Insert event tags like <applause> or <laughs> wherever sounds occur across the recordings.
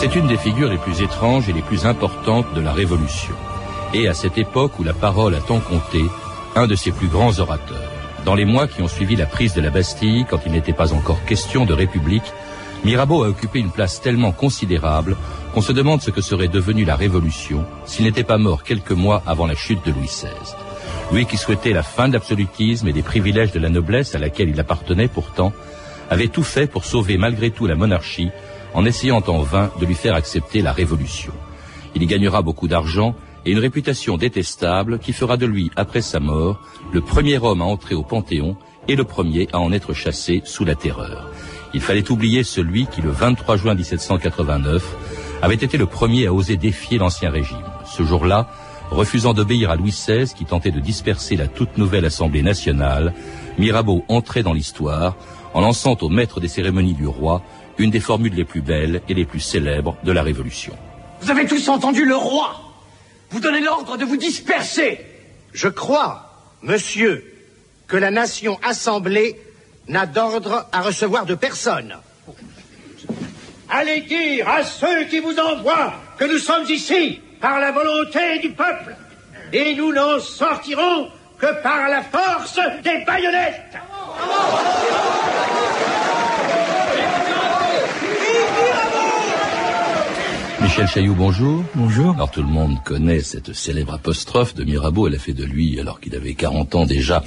C'est une des figures les plus étranges et les plus importantes de la Révolution. Et à cette époque où la parole a tant compté, un de ses plus grands orateurs. Dans les mois qui ont suivi la prise de la Bastille, quand il n'était pas encore question de République, Mirabeau a occupé une place tellement considérable qu'on se demande ce que serait devenue la Révolution s'il n'était pas mort quelques mois avant la chute de Louis XVI. Lui qui souhaitait la fin de l'absolutisme et des privilèges de la noblesse à laquelle il appartenait pourtant, avait tout fait pour sauver malgré tout la monarchie en essayant en vain de lui faire accepter la révolution. Il y gagnera beaucoup d'argent et une réputation détestable qui fera de lui, après sa mort, le premier homme à entrer au Panthéon et le premier à en être chassé sous la terreur. Il fallait oublier celui qui, le 23 juin 1789, avait été le premier à oser défier l'ancien régime. Ce jour-là, refusant d'obéir à Louis XVI qui tentait de disperser la toute nouvelle Assemblée nationale, Mirabeau entrait dans l'histoire en lançant au maître des cérémonies du roi une des formules les plus belles et les plus célèbres de la Révolution. Vous avez tous entendu le roi Vous donnez l'ordre de vous disperser Je crois, monsieur, que la nation assemblée n'a d'ordre à recevoir de personne. Allez dire à ceux qui vous envoient que nous sommes ici par la volonté du peuple et nous n'en sortirons que par la force des baïonnettes. Michel Chailloux, bonjour. Bonjour. Alors tout le monde connaît cette célèbre apostrophe de Mirabeau. Elle a fait de lui, alors qu'il avait 40 ans déjà,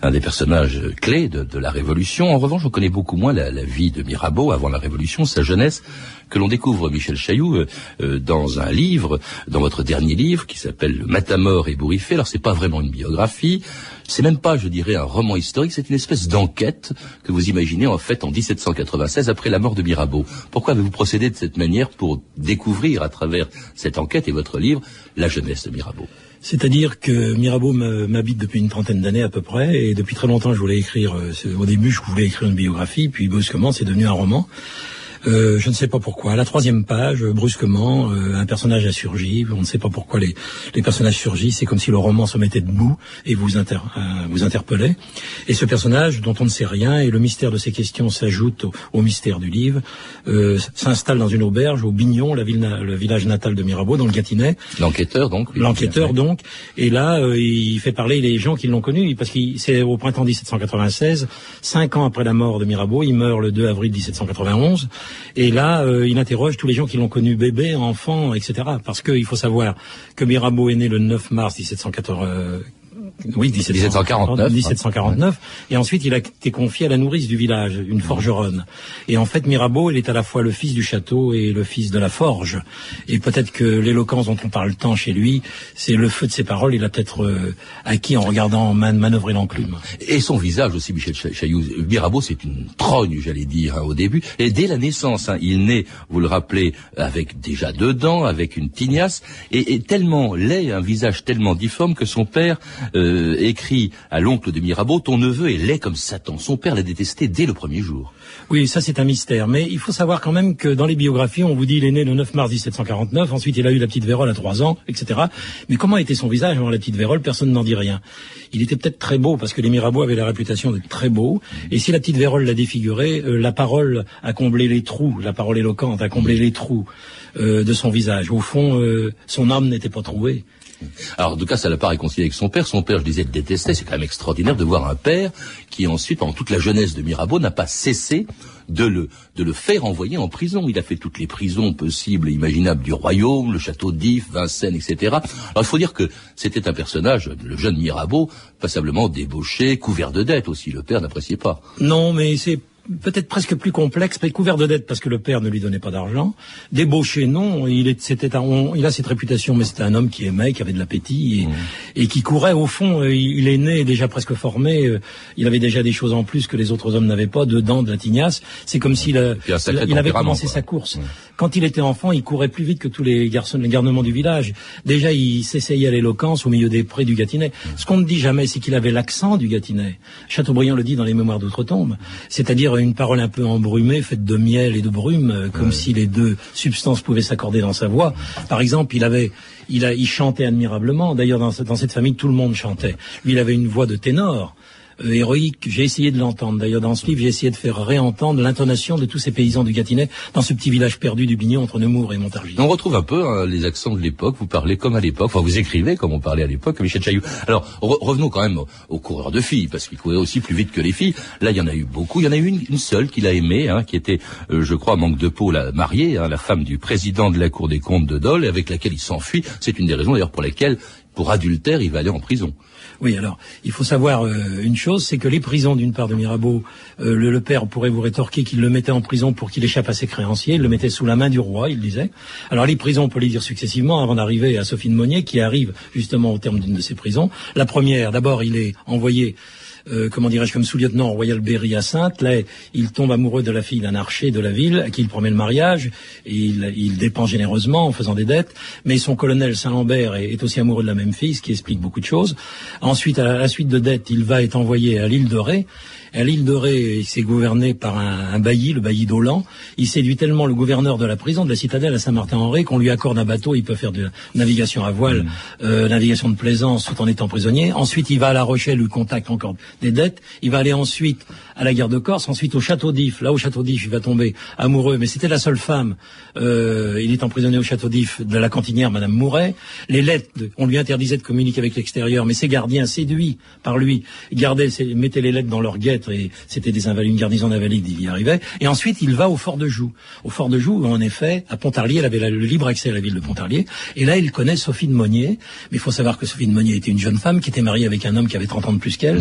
un des personnages clés de, la Révolution. En revanche, on connaît beaucoup moins la, la, vie de Mirabeau avant la Révolution, sa jeunesse, que l'on découvre, Michel Chailloux, euh, euh, dans un livre, dans votre dernier livre, qui s'appelle Matamor et Bourriffé. Alors c'est pas vraiment une biographie, c'est même pas, je dirais, un roman historique, c'est une espèce d'enquête que vous imaginez en fait en 1796 après la mort de Mirabeau. Pourquoi avez-vous procédé de cette manière pour découvrir à travers cette enquête et votre livre la jeunesse de Mirabeau? C'est-à-dire que Mirabeau m'habite depuis une trentaine d'années à peu près, et depuis très longtemps je voulais écrire, euh, au début je voulais écrire une biographie, puis brusquement c'est devenu un roman. Euh, je ne sais pas pourquoi. À la troisième page, brusquement, euh, un personnage a surgi. On ne sait pas pourquoi les, les personnages surgissent. C'est comme si le roman se mettait debout et vous, inter, euh, vous interpellait. Et ce personnage, dont on ne sait rien, et le mystère de ses questions s'ajoute au, mystère du livre, s'installe dans une auberge au Bignon, la ville, le village natal de Mirabeau, dans le Gâtinais. L'enquêteur, donc. L'enquêteur, donc. Et là, il fait parler les gens qui l'ont connu, parce que c'est au printemps 1796, cinq ans après la mort de Mirabeau. Il meurt le 2 avril 1791. Et là, euh, il interroge tous les gens qui l'ont connu bébé, enfant, etc. Parce qu'il faut savoir que Mirabeau est né le 9 mars 1794 oui, 1749. 1749. Et ensuite, il a été confié à la nourrice du village, une forgeronne. Et en fait, Mirabeau, il est à la fois le fils du château et le fils de la forge. Et peut-être que l'éloquence dont on parle tant chez lui, c'est le feu de ses paroles. Il a peut-être euh, acquis en regardant man manœuvrer l'enclume. Et son visage aussi, Michel Chailloux. Mirabeau, c'est une trogne, j'allais dire, hein, au début. Et dès la naissance, hein, il naît, vous le rappelez, avec déjà deux dents, avec une tignasse, et, et tellement laid, un visage tellement difforme que son père euh, écrit à l'oncle de Mirabeau, ton neveu est laid comme Satan. Son père l'a détesté dès le premier jour. Oui, ça c'est un mystère. Mais il faut savoir quand même que dans les biographies, on vous dit il est né le 9 mars 1749, ensuite il a eu la petite vérole à 3 ans, etc. Mais comment était son visage avant la petite vérole? Personne n'en dit rien. Il était peut-être très beau, parce que les Mirabeau avaient la réputation d'être très beaux. Et si la petite vérole l'a défiguré, euh, la parole a comblé les trous, la parole éloquente a comblé les trous euh, de son visage. Au fond, son âme n'était pas trouvée. Alors, en tout cas, ça l'a pas réconcilié avec son père. Son père, je disais, détestait. C'est quand même extraordinaire de voir un père qui, ensuite, pendant toute la jeunesse de Mirabeau, n'a pas cessé de le, de le faire envoyer en prison. Il a fait toutes les prisons possibles et imaginables du royaume, le château d'If, Vincennes, etc. Alors, il faut dire que c'était un personnage, le jeune Mirabeau, passablement débauché, couvert de dettes aussi. Le père n'appréciait pas. Non, mais c'est peut-être presque plus complexe, mais couvert de dettes parce que le père ne lui donnait pas d'argent. Débauché, non. Il est, c'était il a cette réputation, mais c'était un homme qui aimait, qui avait de l'appétit et, mmh. et, qui courait au fond. Euh, il est né déjà presque formé. Euh, il avait déjà des choses en plus que les autres hommes n'avaient pas, dedans de la tignasse. C'est comme s'il il, avait commencé sa course. Mmh. Quand il était enfant, il courait plus vite que tous les garçons, les garnements du village. Déjà, il s'essayait à l'éloquence au milieu des prés du Gâtinais. Mmh. Ce qu'on ne dit jamais, c'est qu'il avait l'accent du Gâtinais. Chateaubriand le dit dans les Mémoires d'outre-tombe. C'est-à-dire une parole un peu embrumée, faite de miel et de brume, euh, comme si les deux substances pouvaient s'accorder dans sa voix. Par exemple, il avait, il, a, il chantait admirablement. D'ailleurs, dans, dans, cette famille, tout le monde chantait. Lui, il avait une voix de ténor. Euh, héroïque. J'ai essayé de l'entendre. D'ailleurs, dans ce livre, j'ai essayé de faire réentendre l'intonation de tous ces paysans du Gâtinais dans ce petit village perdu du Bignon entre Nemours et Montargis. On retrouve un peu hein, les accents de l'époque. Vous parlez comme à l'époque. Enfin, vous écrivez comme on parlait à l'époque, Michel Chailloux. Alors, revenons quand même aux, coureurs de filles, parce qu'ils couraient aussi plus vite que les filles. Là, il y en a eu beaucoup. Il y en a eu une, seule qu'il a aimée, hein, qui était, euh, je crois, manque de peau, la mariée, hein, la femme du président de la Cour des comptes de Dole, avec laquelle il s'enfuit. C'est une des raisons d'ailleurs pour lesquelles, pour adultère, il va aller en prison. Oui, alors il faut savoir euh, une chose, c'est que les prisons d'une part de Mirabeau, euh, le, père pourrait vous rétorquer qu'il le mettait en prison pour qu'il échappe à ses créanciers, il le mettait sous la main du roi, il disait. Alors les prisons, on peut les dire successivement avant d'arriver à Sophie de Monnier, qui arrive justement au terme d'une de ces prisons. La première, d'abord, il est envoyé euh, comment dirais-je, comme sous-lieutenant Royal Berry à Sainte. Là, il tombe amoureux de la fille d'un archer de la ville à qui il promet le mariage. Il, il dépend généreusement en faisant des dettes. Mais son colonel Saint-Lambert est, aussi amoureux de la même fille, ce qui explique beaucoup de choses. Ensuite, à la suite de dettes, il va être envoyé à l'île de Ré à l'île de Ré, il s'est gouverné par un, bailli, le bailli d'Olan. Il séduit tellement le gouverneur de la prison, de la citadelle à Saint-Martin-en-Ré, qu'on lui accorde un bateau. Il peut faire de la navigation à voile, mmh. euh, navigation de plaisance, tout en étant prisonnier. Ensuite, il va à La Rochelle, où il contacte encore des dettes. Il va aller ensuite à la guerre de Corse, ensuite au château d'If. Là, au château d'If, il va tomber amoureux, mais c'était la seule femme. Euh, il est emprisonné au château d'If de la cantinière, Madame Mouret. Les lettres, on lui interdisait de communiquer avec l'extérieur, mais ses gardiens, séduits par lui, gardaient, mettaient les lettres dans leur guette et c'était des invalides, une garnison d'invalides, il y arrivait. Et ensuite, il va au fort de Joux. Au fort de Joux, en effet, à Pontarlier, elle avait le libre accès à la ville de Pontarlier. Et là, il connaît Sophie de Monnier. Mais il faut savoir que Sophie de Monnier était une jeune femme qui était mariée avec un homme qui avait 30 ans de plus qu'elle.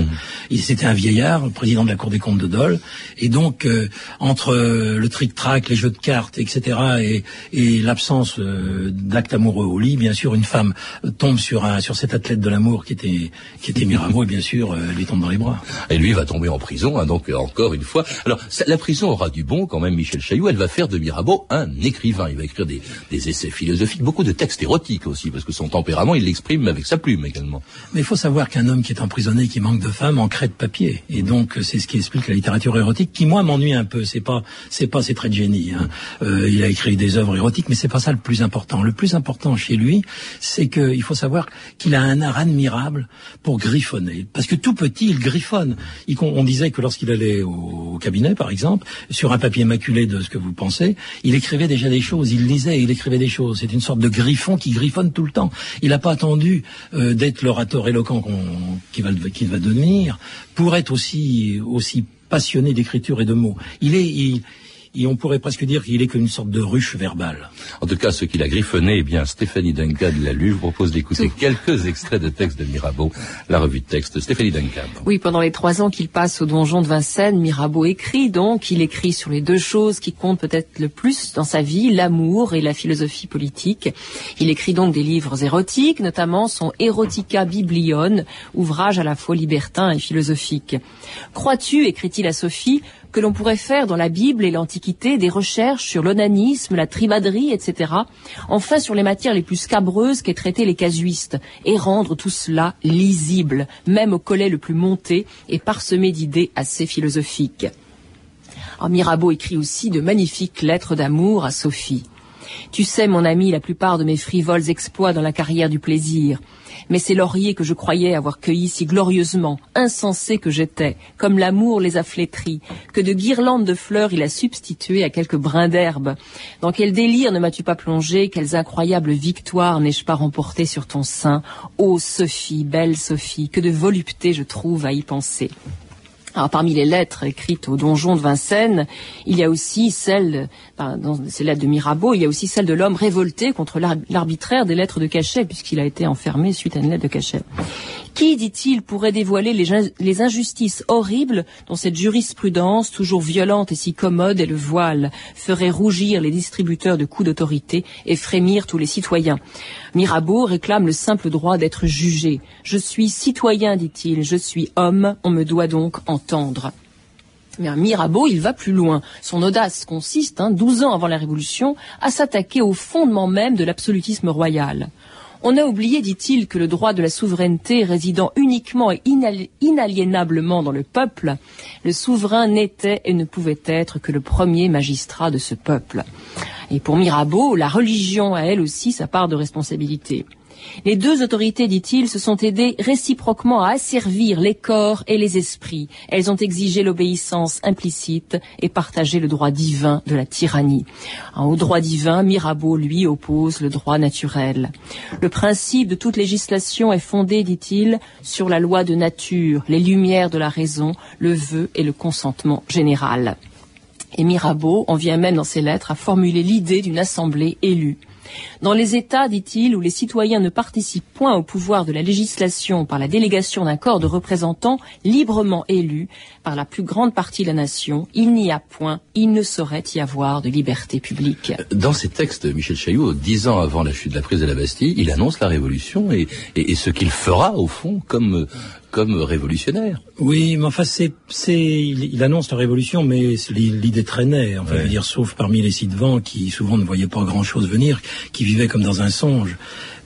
Mmh. C'était un vieillard, président de la Cour des comptes de Dole. Et donc, euh, entre euh, le tric-trac, les jeux de cartes, etc., et, et l'absence euh, d'actes amoureux au lit, bien sûr, une femme tombe sur un sur cet athlète de l'amour qui était qui était Mirabeau, et bien sûr, elle lui tombe dans les bras. Et lui va tomber en prison. Hein, donc encore une fois. Alors la prison aura du bon quand même, Michel Chailloux. Elle va faire de Mirabeau un écrivain. Il va écrire des, essais philosophiques, beaucoup de textes érotiques aussi, parce que son tempérament, il l'exprime avec sa plume également. Mais il faut savoir qu'un homme qui est emprisonné, qui manque de femme, en crée de papier. Et donc c'est ce qui explique la littérature érotique, qui moi m'ennuie un peu. C'est pas c'est pas ses traits de génie. Hein. Euh, il a écrit des œuvres érotiques, mais c'est pas ça le plus important. Le plus important chez lui, c'est qu'il faut savoir qu'il a un art admirable pour griffonner. Parce que tout petit, il griffonne. on disait que lorsqu'il allait au, cabinet, par exemple, sur un papier maculé de ce que vous pensez, il écrivait déjà des choses, il lisait, il écrivait des choses. C'est une sorte de griffon qui griffonne tout le temps. Il n'a pas attendu euh, d'être l'orateur éloquent qu'il va, devenir pour être aussi passionné d'écriture et de mots. Il est, et on pourrait presque dire qu'il est qu'une sorte de ruche verbale. En tout cas, ce qu'il a griffonné, eh bien, Stéphanie Duncan l'a lu. Je vous propose d'écouter quelques extraits de textes de Mirabeau, la revue de texte. Stéphanie Duncan. Oui, pendant les trois ans qu'il passe au donjon de Vincennes, Mirabeau écrit donc. Il écrit sur les deux choses qui comptent peut-être le plus dans sa vie, l'amour et la philosophie politique. Il écrit donc des livres érotiques, notamment son Erotica Biblion, ouvrage à la fois libertin et philosophique. Crois-tu, écrit-il à Sophie, que l'on pourrait faire dans la Bible et l'Antiquité des recherches sur l'onanisme, la tribaderie, etc. Enfin sur les matières les plus scabreuses qu'aient traitées les casuistes et rendre tout cela lisible, même au collet le plus monté et parsemé d'idées assez philosophiques. Mirabeau écrit aussi de magnifiques lettres d'amour à Sophie. Tu sais, mon ami, la plupart de mes frivoles exploits dans la carrière du plaisir mais ces lauriers que je croyais avoir cueillis si glorieusement, insensé que j'étais, comme l'amour les a flétris, que de guirlandes de fleurs il a substitué à quelques brins d'herbe. Dans quel délire ne m'as-tu pas plongé, quelles incroyables victoires n'ai-je pas remportées sur ton sein, ô Sophie, belle Sophie, que de volupté je trouve à y penser. Alors, parmi les lettres écrites au donjon de Vincennes, il y a aussi celle, dans ces lettres de Mirabeau, il y a aussi celle de l'homme révolté contre l'arbitraire des lettres de cachet, puisqu'il a été enfermé suite à une lettre de cachet. Qui, dit-il, pourrait dévoiler les, injustices horribles dont cette jurisprudence, toujours violente et si commode, est le voile, ferait rougir les distributeurs de coups d'autorité et frémir tous les citoyens Mirabeau réclame le simple droit d'être jugé. Je suis citoyen, dit-il, je suis homme, on me doit donc entendre. Mais Mirabeau, il va plus loin. Son audace consiste, hein, douze ans avant la Révolution, à s'attaquer au fondement même de l'absolutisme royal. On a oublié, dit-il, que le droit de la souveraineté résidant uniquement et inaliénablement dans le peuple, le souverain n'était et ne pouvait être que le premier magistrat de ce peuple. Et pour Mirabeau, la religion a elle aussi sa part de responsabilité. Les deux autorités, dit-il, se sont aidées réciproquement à asservir les corps et les esprits. Elles ont exigé l'obéissance implicite et partagé le droit divin de la tyrannie. Au droit divin, Mirabeau, lui, oppose le droit naturel. Le principe de toute législation est fondé, dit-il, sur la loi de nature, les lumières de la raison, le vœu et le consentement général. Et Mirabeau en vient même dans ses lettres à formuler l'idée d'une assemblée élue. Dans les États, dit-il, où les citoyens ne participent point au pouvoir de la législation par la délégation d'un corps de représentants librement élus par la plus grande partie de la nation, il n'y a point, il ne saurait y avoir de liberté publique. Dans ces textes, Michel Chaillot, dix ans avant la chute de la prise de la Bastille, il annonce la révolution et, et ce qu'il fera, au fond, comme comme révolutionnaire. Oui, mais enfin, c'est, c'est, il, annonce la révolution, mais l'idée traînait. Enfin, ouais. dire, sauf parmi les ci-devant qui souvent ne voyaient pas grand-chose venir, qui vivaient comme dans un songe.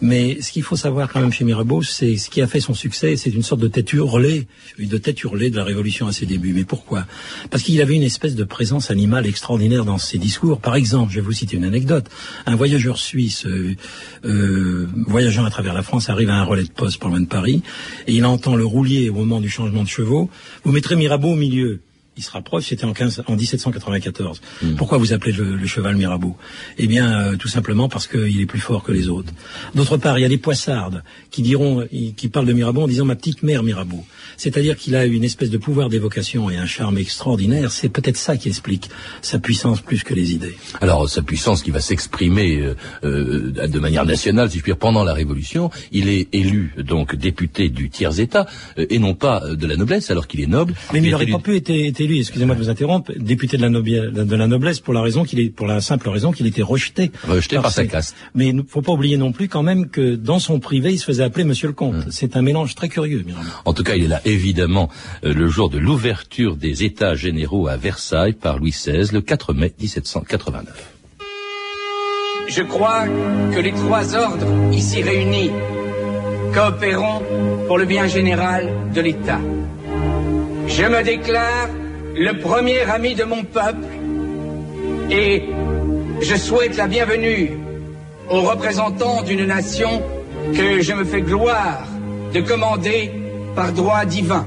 Mais ce qu'il faut savoir quand même chez Mirabeau, c'est ce qui a fait son succès, c'est une sorte de tête hurlée, de tête hurlée de la Révolution à ses débuts. Mais pourquoi? Parce qu'il avait une espèce de présence animale extraordinaire dans ses discours. Par exemple, je vais vous citer une anecdote. Un voyageur suisse euh, euh, voyageant à travers la France arrive à un relais de poste pas loin de Paris et il entend le roulier au moment du changement de chevaux. Vous mettrez Mirabeau au milieu il se rapproche, c'était en, 15, en 1794. Mm. Pourquoi vous appelez le, le cheval Mirabeau? Eh bien, euh, tout simplement parce qu'il est plus fort que les autres. D'autre part, il y a des poissardes qui diront, qui parlent de Mirabeau en disant ma petite mère Mirabeau. C'est-à-dire qu'il a une espèce de pouvoir d'évocation et un charme extraordinaire. C'est peut-être ça qui explique sa puissance plus que les idées. Alors, sa puissance qui va s'exprimer euh, euh, de manière nationale, si je puis dire, pendant la Révolution, il est élu donc député du tiers-État euh, et non pas de la noblesse, alors qu'il est noble. Mais il n'aurait pas pu être, être élu, excusez-moi de vous interrompre, député de la, de la noblesse pour la raison qu'il est, pour la simple raison qu'il était rejeté. Rejeté par, par sa. Mais il ne faut pas oublier non plus quand même que dans son privé, il se faisait appeler Monsieur le Comte. Hum. C'est un mélange très curieux. En tout cas, il est là évidemment euh, le jour de l'ouverture des États généraux à Versailles par Louis XVI le 4 mai 1789. Je crois que les trois ordres ici réunis coopéreront pour le bien général de l'État. Je me déclare le premier ami de mon peuple et je souhaite la bienvenue aux représentants d'une nation que je me fais gloire de commander par droit divin.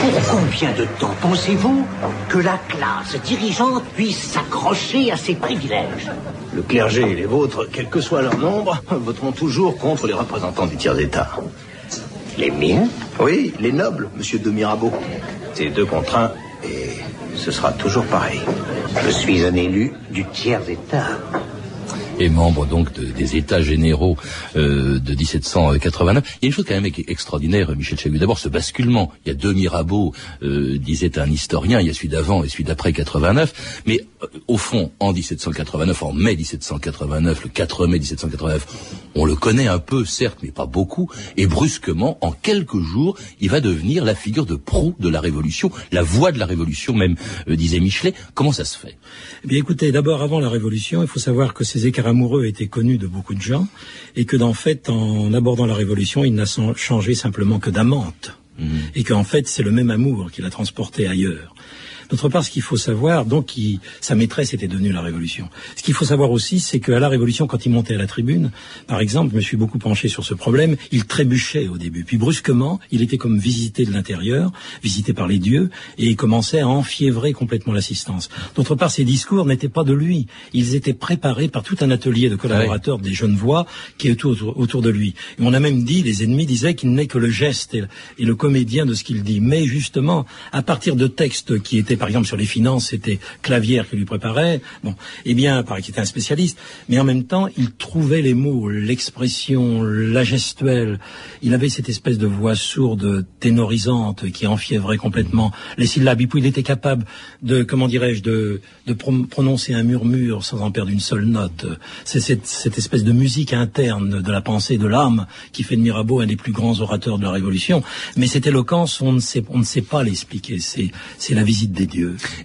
Pour combien de temps pensez-vous que la classe dirigeante puisse s'accrocher à ses privilèges? Le clergé et les vôtres, quel que soit leur nombre, voteront toujours contre les représentants du tiers-État. Les miens Oui, les nobles, monsieur de Mirabeau. C'est deux contre un, et ce sera toujours pareil. Je suis un élu du tiers-État et membre donc de, des États généraux euh, de 1789. Il y a une chose quand même extraordinaire, Michel Chagut. D'abord, ce basculement. Il y a deux Mirabeau, euh, disait un historien. Il y a celui d'avant et celui d'après 89. Mais euh, au fond, en 1789, en mai 1789, le 4 mai 1789, on le connaît un peu, certes, mais pas beaucoup. Et brusquement, en quelques jours, il va devenir la figure de proue de la Révolution, la voix de la Révolution même, euh, disait Michelet. Comment ça se fait? Eh Bien, écoutez, d'abord, avant la Révolution, il faut savoir que ces écarts amoureux était connu de beaucoup de gens et que d'en fait, en abordant la Révolution, il n'a changé simplement que d'amante. Mmh. Et qu'en fait, c'est le même amour qui l'a transporté ailleurs. D'autre part, ce qu'il faut savoir, donc, il, sa maîtresse était devenue la Révolution. Ce qu'il faut savoir aussi, c'est qu'à la Révolution, quand il montait à la tribune, par exemple, je me suis beaucoup penché sur ce problème, il trébuchait au début. Puis brusquement, il était comme visité de l'intérieur, visité par les dieux, et il commençait à enfiévrer complètement l'assistance. D'autre part, ses discours n'étaient pas de lui. Ils étaient préparés par tout un atelier de collaborateurs des jeunes voix qui étaient autour, autour de lui. Et on a même dit, les ennemis disaient qu'il n'est que le geste et, et le comédien de ce qu'il dit. Mais justement, à partir de textes qui étaient par exemple sur les finances, c'était Clavière qui lui préparait. Bon, eh bien, pareil qu'il était un spécialiste, mais en même temps, il trouvait les mots, l'expression, la gestuelle. Il avait cette espèce de voix sourde, ténorisante, qui enfiévrait complètement les syllabes. Et puis il était capable de, comment dirais-je, de, de pro prononcer un murmure sans en perdre une seule note. C'est cette, cette espèce de musique interne de la pensée, de l'âme, qui fait de Mirabeau un des plus grands orateurs de la Révolution. Mais cette éloquence, on ne sait, on ne sait pas l'expliquer. C'est la visite des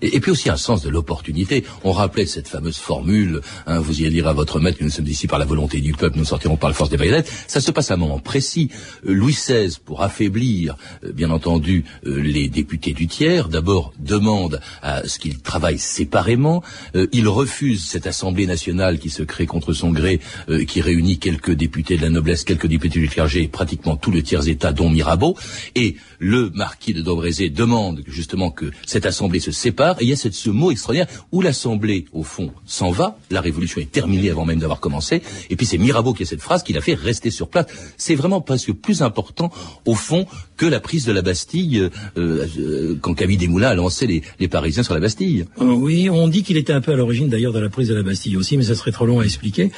Et, puis aussi un sens de l'opportunité. On rappelait cette fameuse formule, hein, vous y dire à votre maître que nous sommes ici par la volonté du peuple, nous sortirons par la force des baïonnettes. Ça se passe à un moment précis. Euh, Louis XVI, pour affaiblir, euh, bien entendu, euh, les députés du tiers, d'abord demande à ce qu'ils travaillent séparément. il refuse cette Assemblée nationale qui se crée contre son gré, qui réunit quelques députés de la noblesse, quelques députés du clergé, pratiquement tout le tiers-État, dont Mirabeau. Et le marquis de Dobrézé demande justement que cette assemblée se sépare, et il y a ce, mot extraordinaire où l'assemblée, au fond, s'en va, la révolution est terminée avant même d'avoir commencé, et puis c'est Mirabeau qui a cette phrase qui l'a fait rester sur place. C'est vraiment presque plus important, au fond, que la prise de la Bastille euh, euh, quand Camille Desmoulins a lancé les, Parisiens sur la Bastille. Euh, oui, on dit qu'il était un peu à l'origine d'ailleurs de la prise de la Bastille aussi, mais ça serait trop long à expliquer.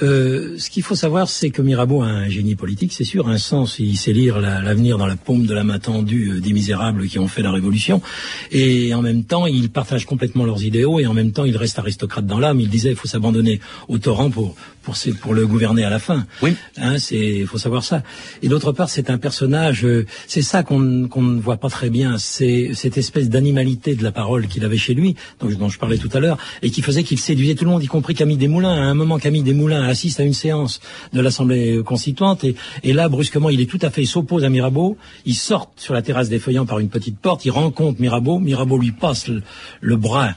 ce qu'il faut savoir, c'est que Mirabeau a un génie politique, c'est sûr, un sens, il sait lire l'avenir dans la paume de la main tendue des misérables qui ont fait la Révolution, et en même temps, il partage complètement leurs idéaux, et en même temps, il reste aristocrate dans l'âme. Il disait, il faut s'abandonner au torrent pour pour, pour le gouverner à la fin. Oui. Hein, c'est, faut savoir ça. Et d'autre part, c'est un personnage. C'est ça qu'on ne voit pas très bien. C'est cette espèce d'animalité de la parole qu'il avait chez lui, dont je parlais tout à l'heure, et qui faisait qu'il séduisait tout le monde, y compris Camille Desmoulins. À un moment, Camille Desmoulins assiste à une séance de l'Assemblée constituante, et, là, brusquement, il est tout à fait, s'oppose à Mirabeau. Il sort sur la terrasse des Feuillants par une petite porte. Il rencontre Mirabeau. Mirabeau lui passe le, le bras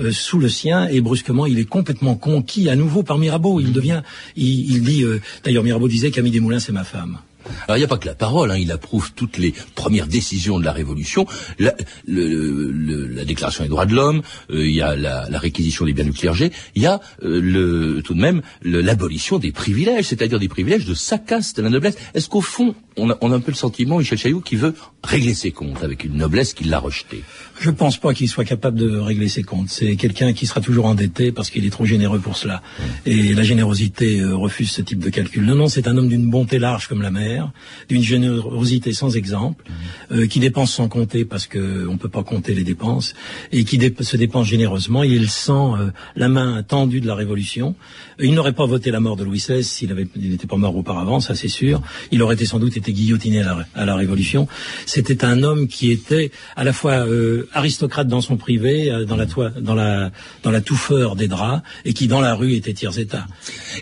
euh, sous le sien et brusquement il est complètement conquis à nouveau par Mirabeau. Il devient, il, dit, euh, d'ailleurs Mirabeau disait Camille Desmoulins c'est ma femme. Alors il n'y a pas que la parole, hein, il approuve toutes les premières décisions de la Révolution, la, la Déclaration des droits de l'homme, euh, il y a la, réquisition des biens du clergé, il y a euh, le, tout de même l'abolition des privilèges, c'est-à-dire des privilèges de sa caste, de la noblesse. Est-ce qu'au fond, on a, on a, un peu le sentiment, Michel Chaillot, qui veut régler ses comptes avec une noblesse qui l'a rejeté Je pense pas qu'il soit capable de régler ses comptes. C'est quelqu'un qui sera toujours endetté parce qu'il est trop généreux pour cela. Et la générosité euh, refuse ce type de calcul. Non, non, c'est un homme d'une bonté large comme la mer d'une générosité sans exemple, euh, qui dépense sans compter parce qu'on ne peut pas compter les dépenses, et qui se dépense généreusement. Il sent euh, la main tendue de la Révolution. Il n'aurait pas voté la mort de Louis XVI s'il n'était pas mort auparavant, ça c'est sûr. Il aurait été, sans doute été guillotiné à la, Révolution. C'était un homme qui était à la fois euh, aristocrate dans son privé, dans la, dans la, dans la touffeur des draps, et qui dans la rue était tiers-état.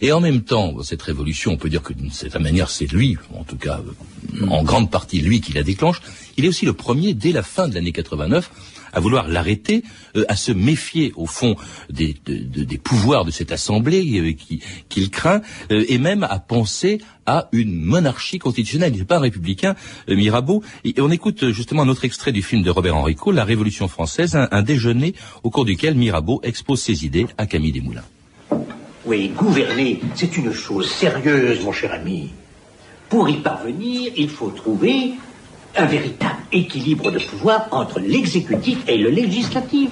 Et en même temps, cette révolution, on peut dire que d'une certaine manière, c'est lui, en tout cas en grande partie lui qui la déclenche, il est aussi le premier, dès la fin de l'année 89, à vouloir l'arrêter, euh, à se méfier au fond des, pouvoirs de cette assemblée euh, qu'il craint, euh, et même à penser à une monarchie constitutionnelle. Il n'est pas un républicain, Mirabeau. Et on écoute justement un autre extrait du film de Robert Enrico, La Révolution française, un, un déjeuner au cours duquel Mirabeau expose ses idées à Camille Desmoulins. Oui, gouverner, c'est une chose sérieuse, mon cher ami. Pour y parvenir, il faut trouver un véritable équilibre de pouvoir entre l'exécutif et le législatif.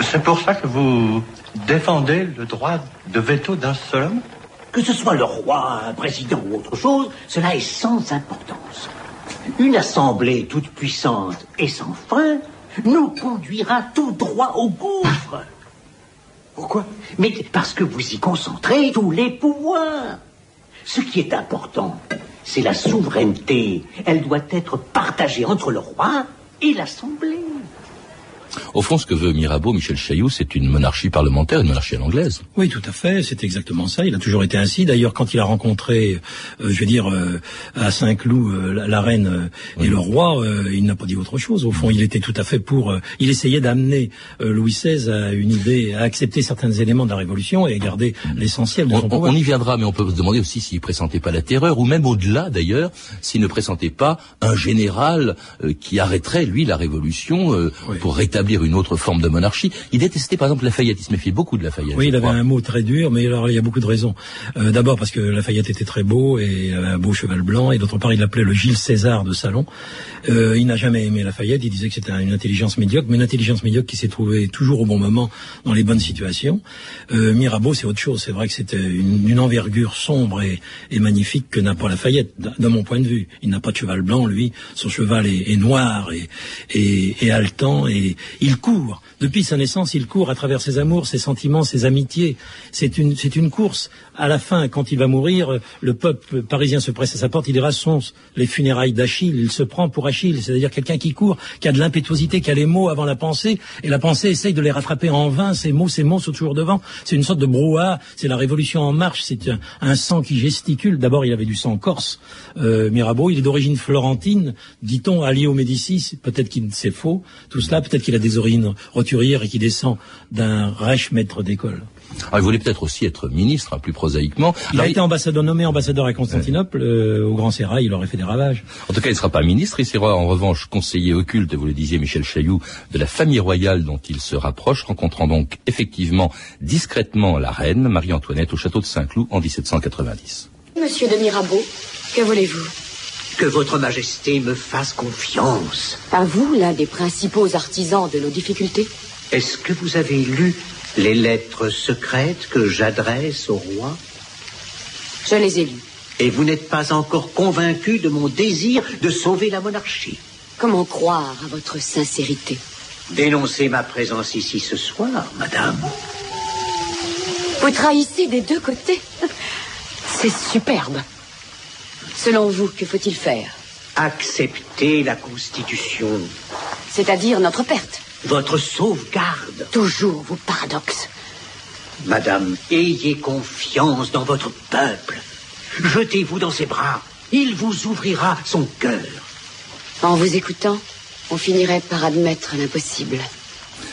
C'est pour ça que vous défendez le droit de veto d'un seul homme? Que ce soit le roi, un président ou autre chose, cela est sans importance. Une assemblée toute puissante et sans fin nous conduira tout droit au gouffre. <laughs> Pourquoi? Mais parce que vous y concentrez tous les pouvoirs. Ce qui est important, c'est la souveraineté. Elle doit être partagée entre le roi et l'Assemblée. Au fond, ce que veut Mirabeau, Michel Chailloux, c'est une monarchie parlementaire, une monarchie à l'anglaise. Oui, tout à fait, c'est exactement ça. Il a toujours été ainsi. D'ailleurs, quand il a rencontré, euh, je veux dire, euh, à Saint-Cloud, euh, la, reine et le roi, il n'a pas dit autre chose. Au fond, il était tout à fait pour... il essayait d'amener Louis XVI à une idée, à accepter certains éléments de la Révolution et garder l'essentiel de son on, pouvoir. On y viendra, mais on peut se demander aussi s'il pressentait pas la terreur, ou même au-delà d'ailleurs, s'il ne pressentait pas un général qui arrêterait, lui, la Révolution pour rétablir une autre forme de monarchie. Il détestait par exemple Lafayette, il se méfiait beaucoup de Lafayette. Oui, il avait un mot très dur, mais alors il y a beaucoup de raisons. Euh, D'abord parce que Lafayette était très beau et un beau cheval blanc, et d'autre part il l'appelait le Gilles César de Salon. Euh, il n'a jamais aimé Lafayette, il disait que c'était une intelligence médiocre, mais une intelligence médiocre qui s'est trouvée toujours au bon moment dans les bonnes situations. Euh, Mirabeau, c'est autre chose. C'est vrai que c'était une, une, envergure sombre et, et magnifique que n'a pas Lafayette, de mon point de vue. Il n'a pas de cheval blanc, lui. Son cheval est, est noir et, et, et haletant, et, Il court. Depuis sa naissance, il court à travers ses amours, ses sentiments, ses amitiés. C'est une, c'est une course. À la fin, quand il va mourir, le peuple parisien se presse à sa porte. Il son les funérailles d'Achille. Il se prend pour Achille, c'est-à-dire quelqu'un qui court, qui a de l'impétuosité, qui a les mots avant la pensée, et la pensée essaye de les rattraper en vain. Ces mots, ces mots sont toujours devant. C'est une sorte de brouhaha. C'est la révolution en marche. C'est un, un sang qui gesticule. D'abord, il avait du sang corse. Euh, Mirabeau, il est d'origine florentine, dit-on, allié aux Médicis. Peut-être qu'il c'est faux. Tout cela, peut-être qu'il a des origines roturières et qu'il descend d'un rêche maître d'école. Alors, Ah, il voulait peut-être aussi être ministre, hein, plus prosaïquement. Il Alors, a été ambassadeur nommé ambassadeur à Constantinople euh, au Grand Sérail. Il aurait fait des ravages. En tout cas, il ne sera pas ministre, il sera en revanche conseiller occulte, vous le disiez Michel Chailloux, de la famille royale dont il se rapproche, rencontrant donc effectivement discrètement la reine Marie-Antoinette au château de Saint-Cloud en 1790. Monsieur de Mirabeau, que voulez-vous? Que votre majesté me fasse confiance. À vous, l'un des principaux artisans de nos difficultés Est-ce que vous avez lu les lettres secrètes que j'adresse au roi? Je les ai lus. Et vous n'êtes pas encore convaincu de mon désir de sauver la monarchie? Comment croire à votre sincérité? Dénoncez ma présence ici ce soir, madame. Vous trahissez des deux côtés. C'est superbe. Selon vous, que faut-il faire Acceptez la Constitution, C'est-à-dire notre perte. votre sauvegarde. Toujours vos paradoxes. Madame, ayez confiance dans votre peuple. Jetez-vous dans ses bras. Il vous ouvrira son cœur. En vous écoutant, on finirait par admettre l'impossible.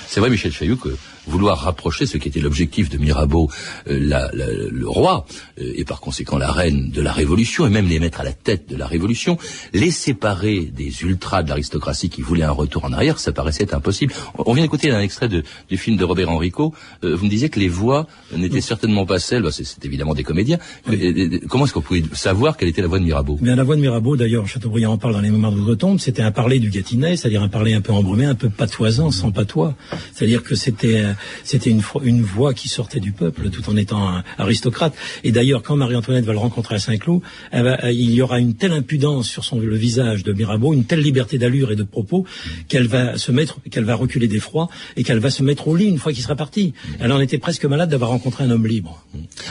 C'est vrai, Michel Chailloux, que vouloir rapprocher ce qui était l'objectif de Mirabeau, euh, la- la- le roi, euh, et par conséquent la reine de la Révolution, et même les mettre à la tête de la Révolution, les séparer des ultras de l'aristocratie qui voulaient un retour en arrière, ça paraissait impossible. On vient d'écouter un extrait de- du film de Robert Enrico. Euh, vous me disiez que les voix n'étaient certainement pas celles, bah, c'est évidemment des comédiens. Euh, euh, comment est-ce qu'on pouvait savoir quelle était la voix de Mirabeau? Eh Bien, la voix de Mirabeau, d'ailleurs, Chateaubriand en parle dans les mémoires de Breton, c'était un parler du Gâtinais, c'est-à-dire un parler un peu embrumé, un peu patoisant, sans patois. C'est-à-dire que c'était euh, c'était une, voix qui sortait du peuple, tout en étant aristocrate. Et d'ailleurs, quand Marie-Antoinette va le rencontrer à Saint-Cloud, euh, il y aura une telle impudence sur son, le visage de Mirabeau, une telle liberté d'allure et de propos, qu'elle va se mettre, qu'elle va reculer d'effroi, et qu'elle va se mettre au lit une fois qu'il sera parti. Elle en était presque malade d'avoir rencontré un homme libre.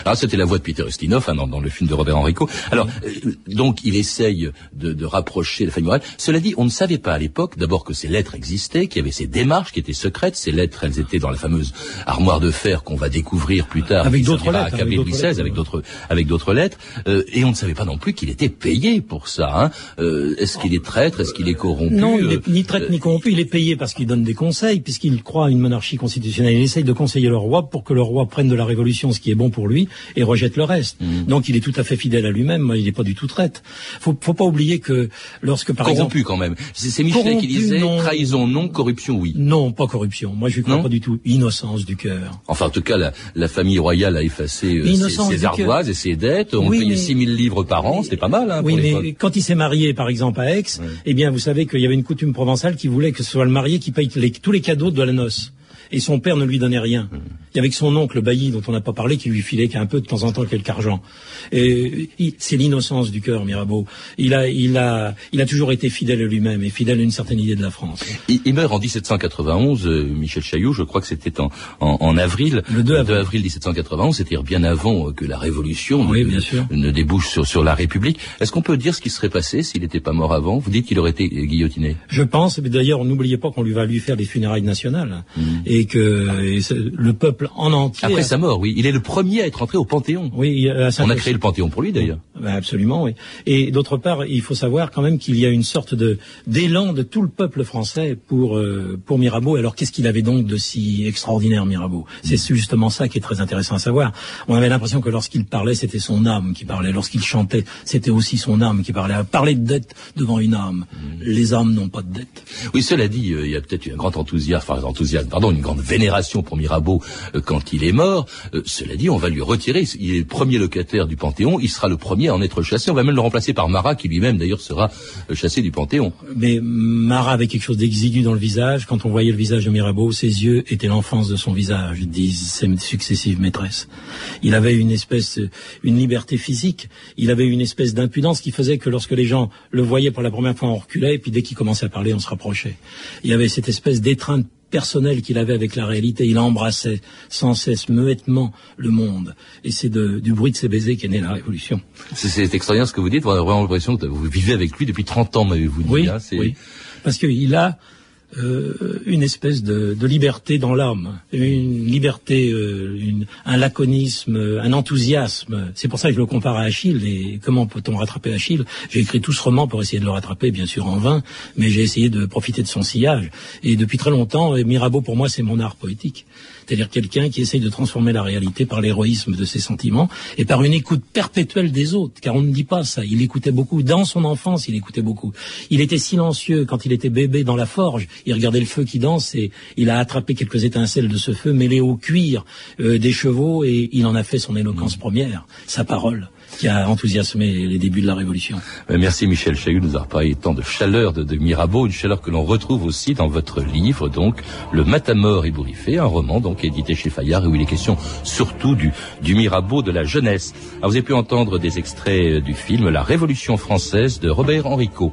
Alors c'était la voix de Peter Ustinov hein, dans, le film de Robert Enrico. Alors euh, donc il essaye de, rapprocher la famille royale. Cela dit, on ne savait pas à l'époque d'abord que ces lettres existaient, qu'il y avait ces démarches qui étaient secrètes. Ces lettres, elles étaient dans la fameuse armoire de fer qu'on va découvrir plus tard. Avec d'autres lettres, avec d'autres lettres, avec d'autres avec d'autres lettres. Euh, et on ne savait pas non plus qu'il était payé pour ça. Hein. Euh, est-ce qu'il est traître Est-ce qu'il est corrompu Non, il Euh, est ni traite ni corrompu, il est payé parce qu'il donne des conseils, puisqu'il croit à une monarchie constitutionnelle. Il essaye de conseiller le roi pour que le roi prenne de la révolution ce qui est bon pour lui et rejette le reste. Mm. Donc il est tout à fait fidèle à lui-même, il n'est pas du tout traite. Faut, faut pas oublier que lorsque par exemple... corrompu quand même. C'est Michelet qui disait non. trahison non, corruption oui. Non, pas corruption. Moi, je ne crois Non pas du tout. Innocence du cœur. Enfin, en tout cas, la, la famille royale a effacé euh, ses, ardoises et ses dettes. On Oui, payait mais- 6 000 livres par an, c'était pas mal hein, oui, pour mais quand il s'est marié, par exemple, à Aix, eh bien, vous savez qu'il y avait une coutume provençale qui voulait que ce soit le marié qui paye les- tous les cadeaux de la noce. Et son père ne lui donnait rien. Il y avait que son oncle bailli, dont on n'a pas parlé, qui lui filait qu'un peu de temps en temps quelque argent. Et c'est l'innocence du cœur, Mirabeau. Il a, il a, il a toujours été fidèle à lui-même et fidèle à une certaine idée de la France. Il, il meurt en 1791, euh, Michel Chaillot, je crois que c'était en, en, en avril. Le 2 avril. 1791, c'est-à-dire bien avant euh, que la Révolution Oui, ne, bien sûr. ne débouche sur, sur la République. Est-ce qu'on peut dire ce qui serait passé s'il n'était pas mort avant? Vous dites qu'il aurait été guillotiné. Je pense, mais d'ailleurs, n'oubliez pas qu'on lui va lui faire les funérailles nationales et que et le peuple en entier. Après a- sa mort, oui. Il est le premier à être entré au Panthéon. oui, à On a créé le Panthéon pour lui, d'ailleurs. Ben, absolument, oui. Et d'autre part, il faut savoir quand même qu'il y a une sorte de d'élan de tout le peuple français pour euh, pour Mirabeau. Alors qu'est-ce qu'il avait donc de si extraordinaire, Mirabeau? C'est justement ça qui est très intéressant à savoir. On avait l'impression que lorsqu'il parlait, c'était son âme qui parlait. Lorsqu'il chantait, c'était aussi son âme qui parlait. Parler de dette devant une âme. Les âmes n'ont pas de dette. Oui, cela dit, euh, il y a peut-être eu un grand enthousiasme, enfin enthousiasme, pardon, une grande vénération pour Mirabeau euh, quand il est mort. Euh, cela dit, on va lui retirer. Il est le premier locataire du Panthéon. Il sera le premier à en être chassé. On va même le remplacer par Marat, qui lui-même d'ailleurs sera euh, chassé du Panthéon. Mais Marat avait quelque chose d'exigu dans le visage. Quand on voyait le visage de Mirabeau, ses yeux étaient l'enfance de son visage, disent ses successives maîtresses. Il avait une espèce, une liberté physique. Il avait une espèce d'impudence qui faisait que lorsque les gens le voyaient pour la première fois, on reculait, et puis dès qu'il commençait à parler, on se rapprochait. Il avait cette espèce d'étreinte personnelle qu'il avait avec la réalité. Il embrassait sans cesse, muettement, le monde. Et c'est du bruit de ses baisers qu'est née la Révolution. C'est extraordinaire ce que vous dites. On a vraiment l'impression que vous vivez avec lui depuis 30 ans, m'avez-vous dit. Oui, hein, oui. Parce qu'il a euh, une espèce de, de liberté dans l'homme, une liberté, euh, une, un laconisme, un enthousiasme. C'est pour ça que je le compare à Achille. Et comment peut-on rattraper Achille? J'ai écrit tout ce roman pour essayer de le rattraper, bien sûr en vain, mais j'ai essayé de profiter de son sillage. Et depuis très longtemps, Mirabeau pour moi c'est mon art poétique c'est-à-dire quelqu'un qui essaye de transformer la réalité par l'héroïsme de ses sentiments et par une écoute perpétuelle des autres, car on ne dit pas ça. Il écoutait beaucoup. Dans son enfance, il écoutait beaucoup. Il était silencieux quand il était bébé dans la forge. Il regardait le feu qui danse et il a attrapé quelques étincelles de ce feu mêlées au cuir euh, des chevaux et il en a fait son éloquence première, sa parole qui a enthousiasmé les débuts de la Révolution. Euh, merci Michel Chahut de nous avoir parlé tant de chaleur de, Mirabeau, une chaleur que l'on retrouve aussi dans votre livre, donc Le Matamor ébouriffé, un roman donc édité chez Fayard où il est question surtout du, du Mirabeau de la jeunesse. Alors, vous avez pu entendre des extraits du film La Révolution française de Robert Henrico.